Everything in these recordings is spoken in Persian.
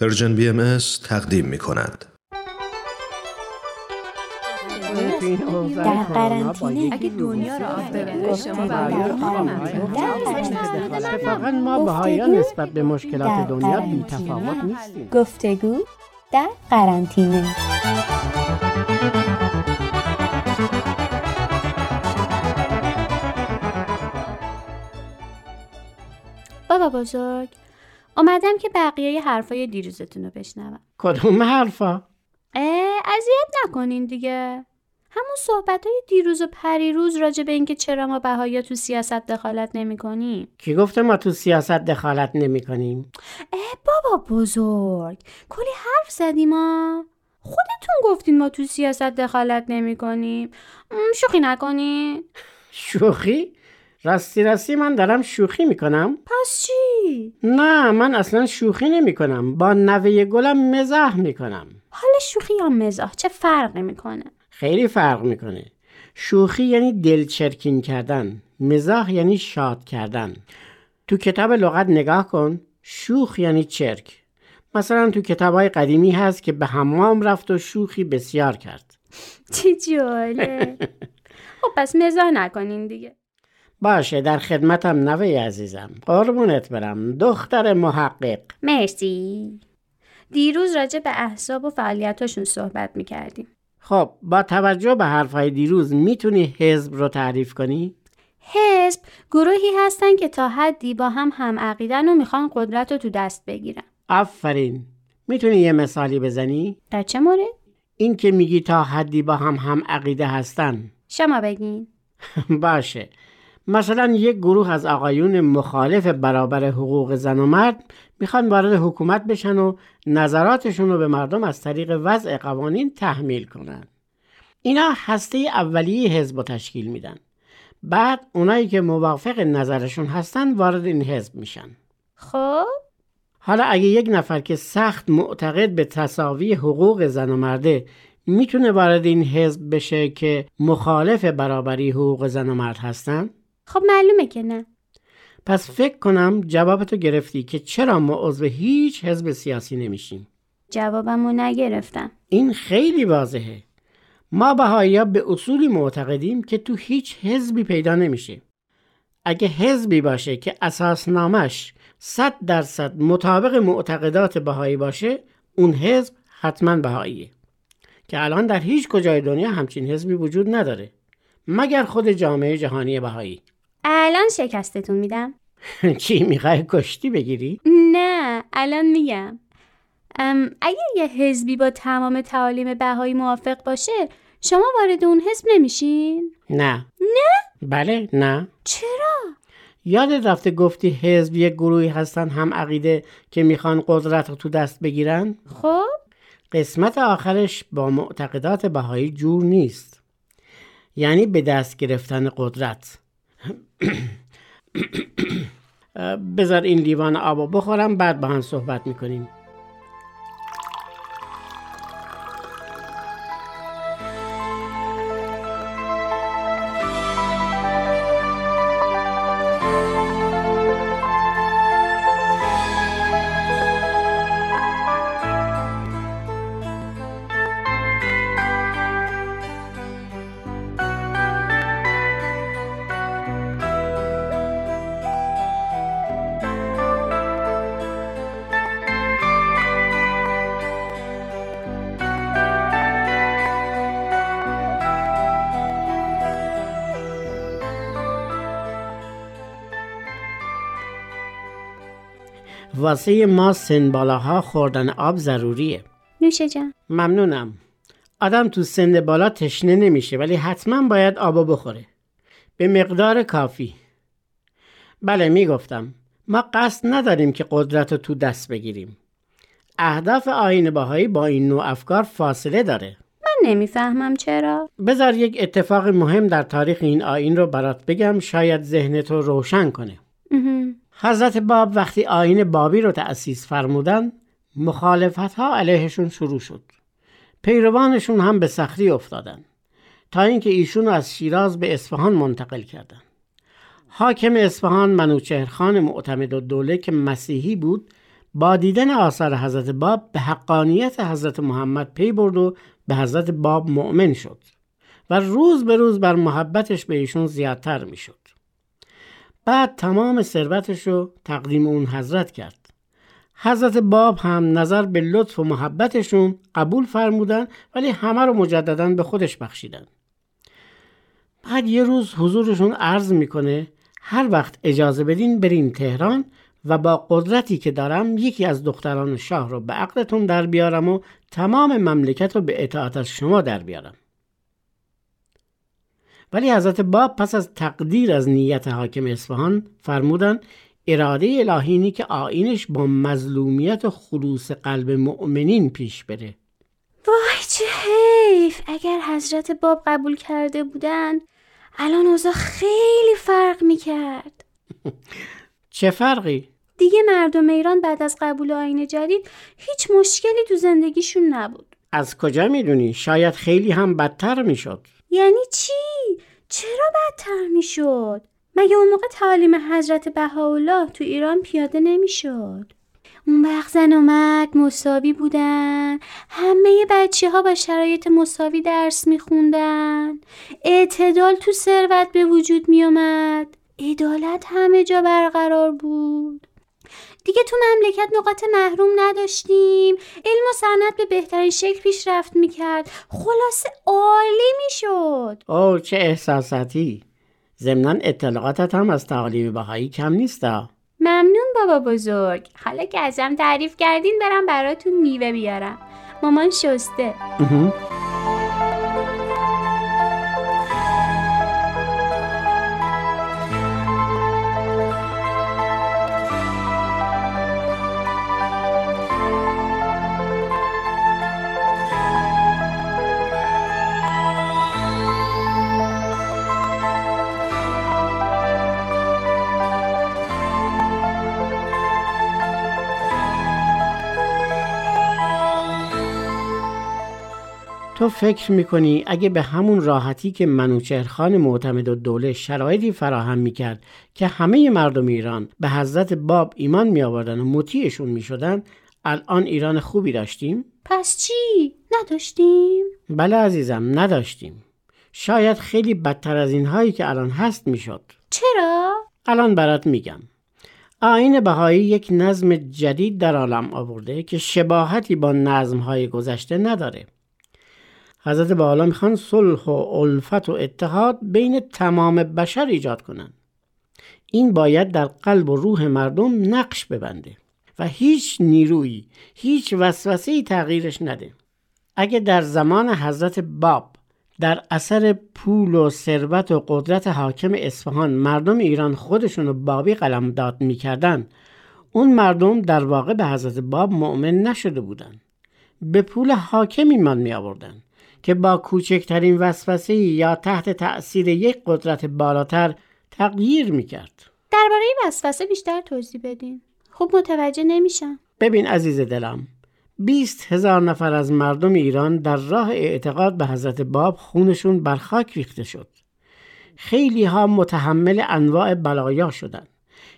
Persian BM تقدیم می کند. در قرنطینه اگه دنیا رو آب ببره شما اتفاقا ما بهائیان نسبت به مشکلات دنیا بی تفاوت نیستیم. گفتگو در قرنطینه. بابا بزرگ اومدم که بقیه حرفای دیروزتون رو بشنوم. کدوم حرفا؟ اه اذیت نکنین دیگه. همون صحبت های دیروز و پریروز راجع به اینکه چرا ما بهایا تو سیاست دخالت نمی کنیم کی گفته ما تو سیاست دخالت نمی کنیم اه بابا بزرگ. کلی حرف زدیم ما خودتون گفتین ما تو سیاست دخالت نمی کنیم شوخی نکنین. شوخی؟ راستی راستی من دارم شوخی می‌کنم؟ پس چی؟ نه من اصلا شوخی نمی کنم با نوه گلم مزاح می‌کنم. حال شوخی یا مزاح چه فرقی می‌کنه؟ خیلی فرق می‌کنه. شوخی یعنی دلچرکین کردن مزاح یعنی شاد کردن. تو کتاب لغت نگاه کن. شوخ یعنی چرک. مثلا تو کتاب های قدیمی هست که به حمام رفت و شوخی بسیار کرد. چی جاله خب پس مزاح نکنین دیگه. باشه در خدمتم نوه عزیزم. قربونت برم. دختر محقق. مرسی. دیروز راجع به احساب و فعالیتاشون صحبت می‌کردیم. خب با توجه به حرفهای دیروز می‌تونی حزب رو تعریف کنی؟ حزب گروهی هستن که تا حدی با هم هم عقیدن و می‌خوان قدرت رو تو دست بگیرن. آفرین. می‌تونی یه مثالی بزنی؟ در چه مورد؟ این که میگی تا حدی با هم هم عقیده هستن. شما بگین. باشه. مثلا یک گروه از آقایون مخالف برابر حقوق زن و مرد می‌خوان وارد حکومت بشن و نظراتشون رو به مردم از طریق وضع قوانین تحمیل کنن. اینا هسته اولیه حزب رو تشکیل میدن. بعد اونایی که موافق نظرشون هستن وارد این حزب میشن. خب حالا اگه یک نفر که سخت معتقد به تصاوی حقوق زن و مرده می‌تونه وارد این حزب بشه که مخالف برابری حقوق زن و مرد هستن؟ خب معلومه که نه. پس فکر کنم جوابتو گرفتی که چرا ما عضو هیچ حزب سیاسی نمیشیم. جوابمو نگرفتم. این خیلی واضحه. ما بهایی به اصولی معتقدیم که تو هیچ حزبی پیدا نمیشه. اگه حزبی باشه که اساسنامش صد درصد مطابق معتقدات بهایی باشه اون حزب حتما بهاییه. که الان در هیچ کجای دنیا همچین حزبی وجود نداره. مگر خود جامعه جهانی بهایی. الان شکستتون میدم چی می‌خوای کشتی بگیری؟ نه الان میگم اگه یه حزبی با تمام تعالیم بهایی موافق باشه شما وارد اون حزب نمیشین؟ نه نه؟ بله نه چرا؟ یادت رفته گفتی حزب یک گروهی هستن هم عقیده که می‌خوان قدرت رو تو دست بگیرن؟ خب قسمت آخرش با معتقدات بهایی جور نیست یعنی به دست گرفتن قدرت بذار این لیوان آبو بخورم بعد با هم صحبت می‌کنیم واسه ما سن بالاها خوردن آب ضروریه. نوشه جان. ممنونم. آدم تو سن بالا تشنه نمیشه ولی حتما باید آبا بخوره. به مقدار کافی. بله می‌گفتم. ما قصد نداریم که قدرت رو تو دست بگیریم. اهداف آین باهایی با این نوع افکار فاصله داره. من نمی‌فهمم چرا. بذار یک اتفاق مهم در تاریخ این آین رو برات بگم شاید ذهنتو روشن کنه. حضرت باب وقتی آین بابی رو تأسیس فرمودن مخالفت ها علیهشون شروع شد پیروانشون هم به سختی افتادن تا اینکه ایشون از شیراز به اصفهان منتقل کردن حاکم اصفهان منوچهر خان معتمد و دوله که مسیحی بود با دیدن آثار حضرت باب به حقانیت حضرت محمد پی برد و به حضرت باب مؤمن شد و روز به روز بر محبتش به ایشون زیادتر می‌شد. بعد تمام ثروتش رو تقدیم اون حضرت کرد. حضرت باب هم نظر به لطف و محبتشون قبول فرمودن ولی همه رو مجددا به خودش بخشیدن. بعد یه روز حضورشون عرض می‌کنه هر وقت اجازه بدین بریم تهران و با قدرتی که دارم یکی از دختران شاه رو به عقلتون در بیارم و تمام مملکت رو به اطاعت از شما در بیارم. ولی حضرت باب پس از تقدیر از نیت حاکم اصفهان فرمودن اراده الهینی که آینش با مظلومیت و خلوص قلب مؤمنین پیش بره. وای چه حیف! اگر حضرت باب قبول کرده بودن الان اوضاع خیلی فرق می‌کرد. چه فرقی؟ دیگه مردم ایران بعد از قبول آین جدید هیچ مشکلی تو زندگیشون نبود. از کجا می‌دونی؟ شاید خیلی هم بدتر می‌شد. یعنی چی؟ چرا بدتر می‌شد؟ مگه اون موقع تعالیم حضرت بهاءالله تو ایران پیاده نمی‌شد؟ اون وقت زن و مرد مساوی بودن همه بچه ها با شرایط مساوی درس میخوندن اعتدال تو ثروت به وجود میومد عدالت همه جا برقرار بود دیگه تو مملکت نقاط محروم نداشتیم. علم و صنعت به بهترین شکل پیشرفت می‌کرد. خلاصه عالی می‌شد. اوه چه احساساتی؟ ضمنا اطلاعاتت هم از تعالیم بهایی کم نیستا. ممنون بابا بزرگ. حالا که ازم تعریف کردین برم براتون میوه بیارم. مامان شسته. تو فکر می‌کنی اگه به همون راحتی که منوچهرخان معتمد و دوله شرایطی فراهم می‌کرد که همه مردم ایران به حضرت باب ایمان می آوردن و مطیعشون می شدن الان ایران خوبی داشتیم؟ پس چی؟ نداشتیم؟ بله عزیزم نداشتیم شاید خیلی بدتر از این هایی که الان هست می‌شد چرا؟ الان برات میگم آین بهایی یک نظم جدید در عالم آورده که شباهتی با نظم های گذشته نداره حضرت بالا می‌خوان صلح و الفت و اتحاد بین تمام بشر ایجاد کنند. این باید در قلب و روح مردم نقش ببنده و هیچ نیرویی هیچ وسوسه تغییرش نده. اگه در زمان حضرت باب در اثر پول و ثروت و قدرت حاکم اصفهان مردم ایران خودشون رو بابی قلمداد می‌کردن اون مردم در واقع به حضرت باب مؤمن نشده بودند به پول حاکم ایمان می آوردن که با کوچکترین وسوسه یا تحت تأثیر یک قدرت بالاتر تغییر می‌کرد. درباره وسوسه بیشتر توضیح بدین. خوب متوجه نمیشم. ببین عزیز دلم. بیست هزار نفر از مردم ایران در راه اعتقاد به حضرت باب خونشون بر خاک ریخته شد. خیلی ها متحمل انواع بلایا شدن.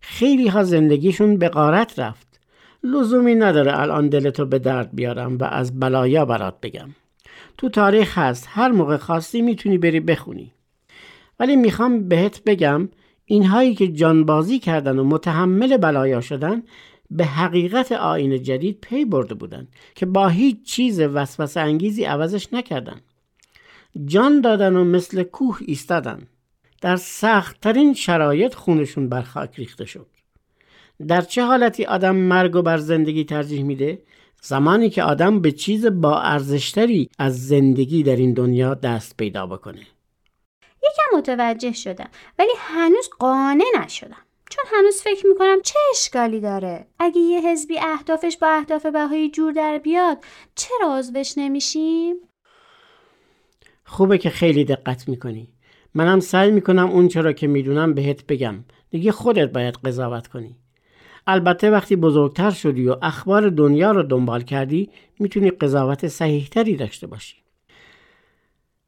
خیلی ها زندگیشون به غارت رفت. لزومی نداره الان دلتو به درد بیارم و از بلایا برات بگم. تو تاریخ هست. هر موقع خواستی می‌تونی بری بخونی. ولی می‌خوام بهت بگم اینهایی که جانبازی کردن و متحمل بلایا شدن به حقیقت آین جدید پی برده بودن که با هیچ چیز وسوسه انگیزی عوضش نکردن. جان دادن و مثل کوه ایستادن. در سختترین شرایط خونشون بر خاک ریخته شد. در چه حالتی آدم مرگ و بر زندگی ترجیح میده؟ زمانی که آدم به چیز با ارزشتری از زندگی در این دنیا دست پیدا بکنه. یکم متوجه شدم ولی هنوز قانع نشدم. چون هنوز فکر می‌کنم چه اشکالی داره؟ اگه یه حزبی اهدافش با اهداف بهایی جور در بیاد چرا عضوش نمیشیم؟ خوبه که خیلی دقت می‌کنی. منم سعی می‌کنم اون چرا که می‌دونم بهت بگم. دیگه خودت باید قضاوت کنی. البته وقتی بزرگتر شدی و اخبار دنیا رو دنبال کردی می‌تونی قضاوت صحیحتری داشته باشی.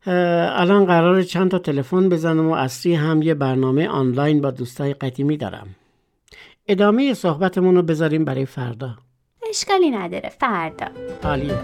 الان قرار چند تا تلفن بزنم و اصری هم یه برنامه آنلاین با دوستای قدیمی دارم. ادامه صحبتمون رو بذاریم برای فردا. اشکالی نداره فردا. عالیه.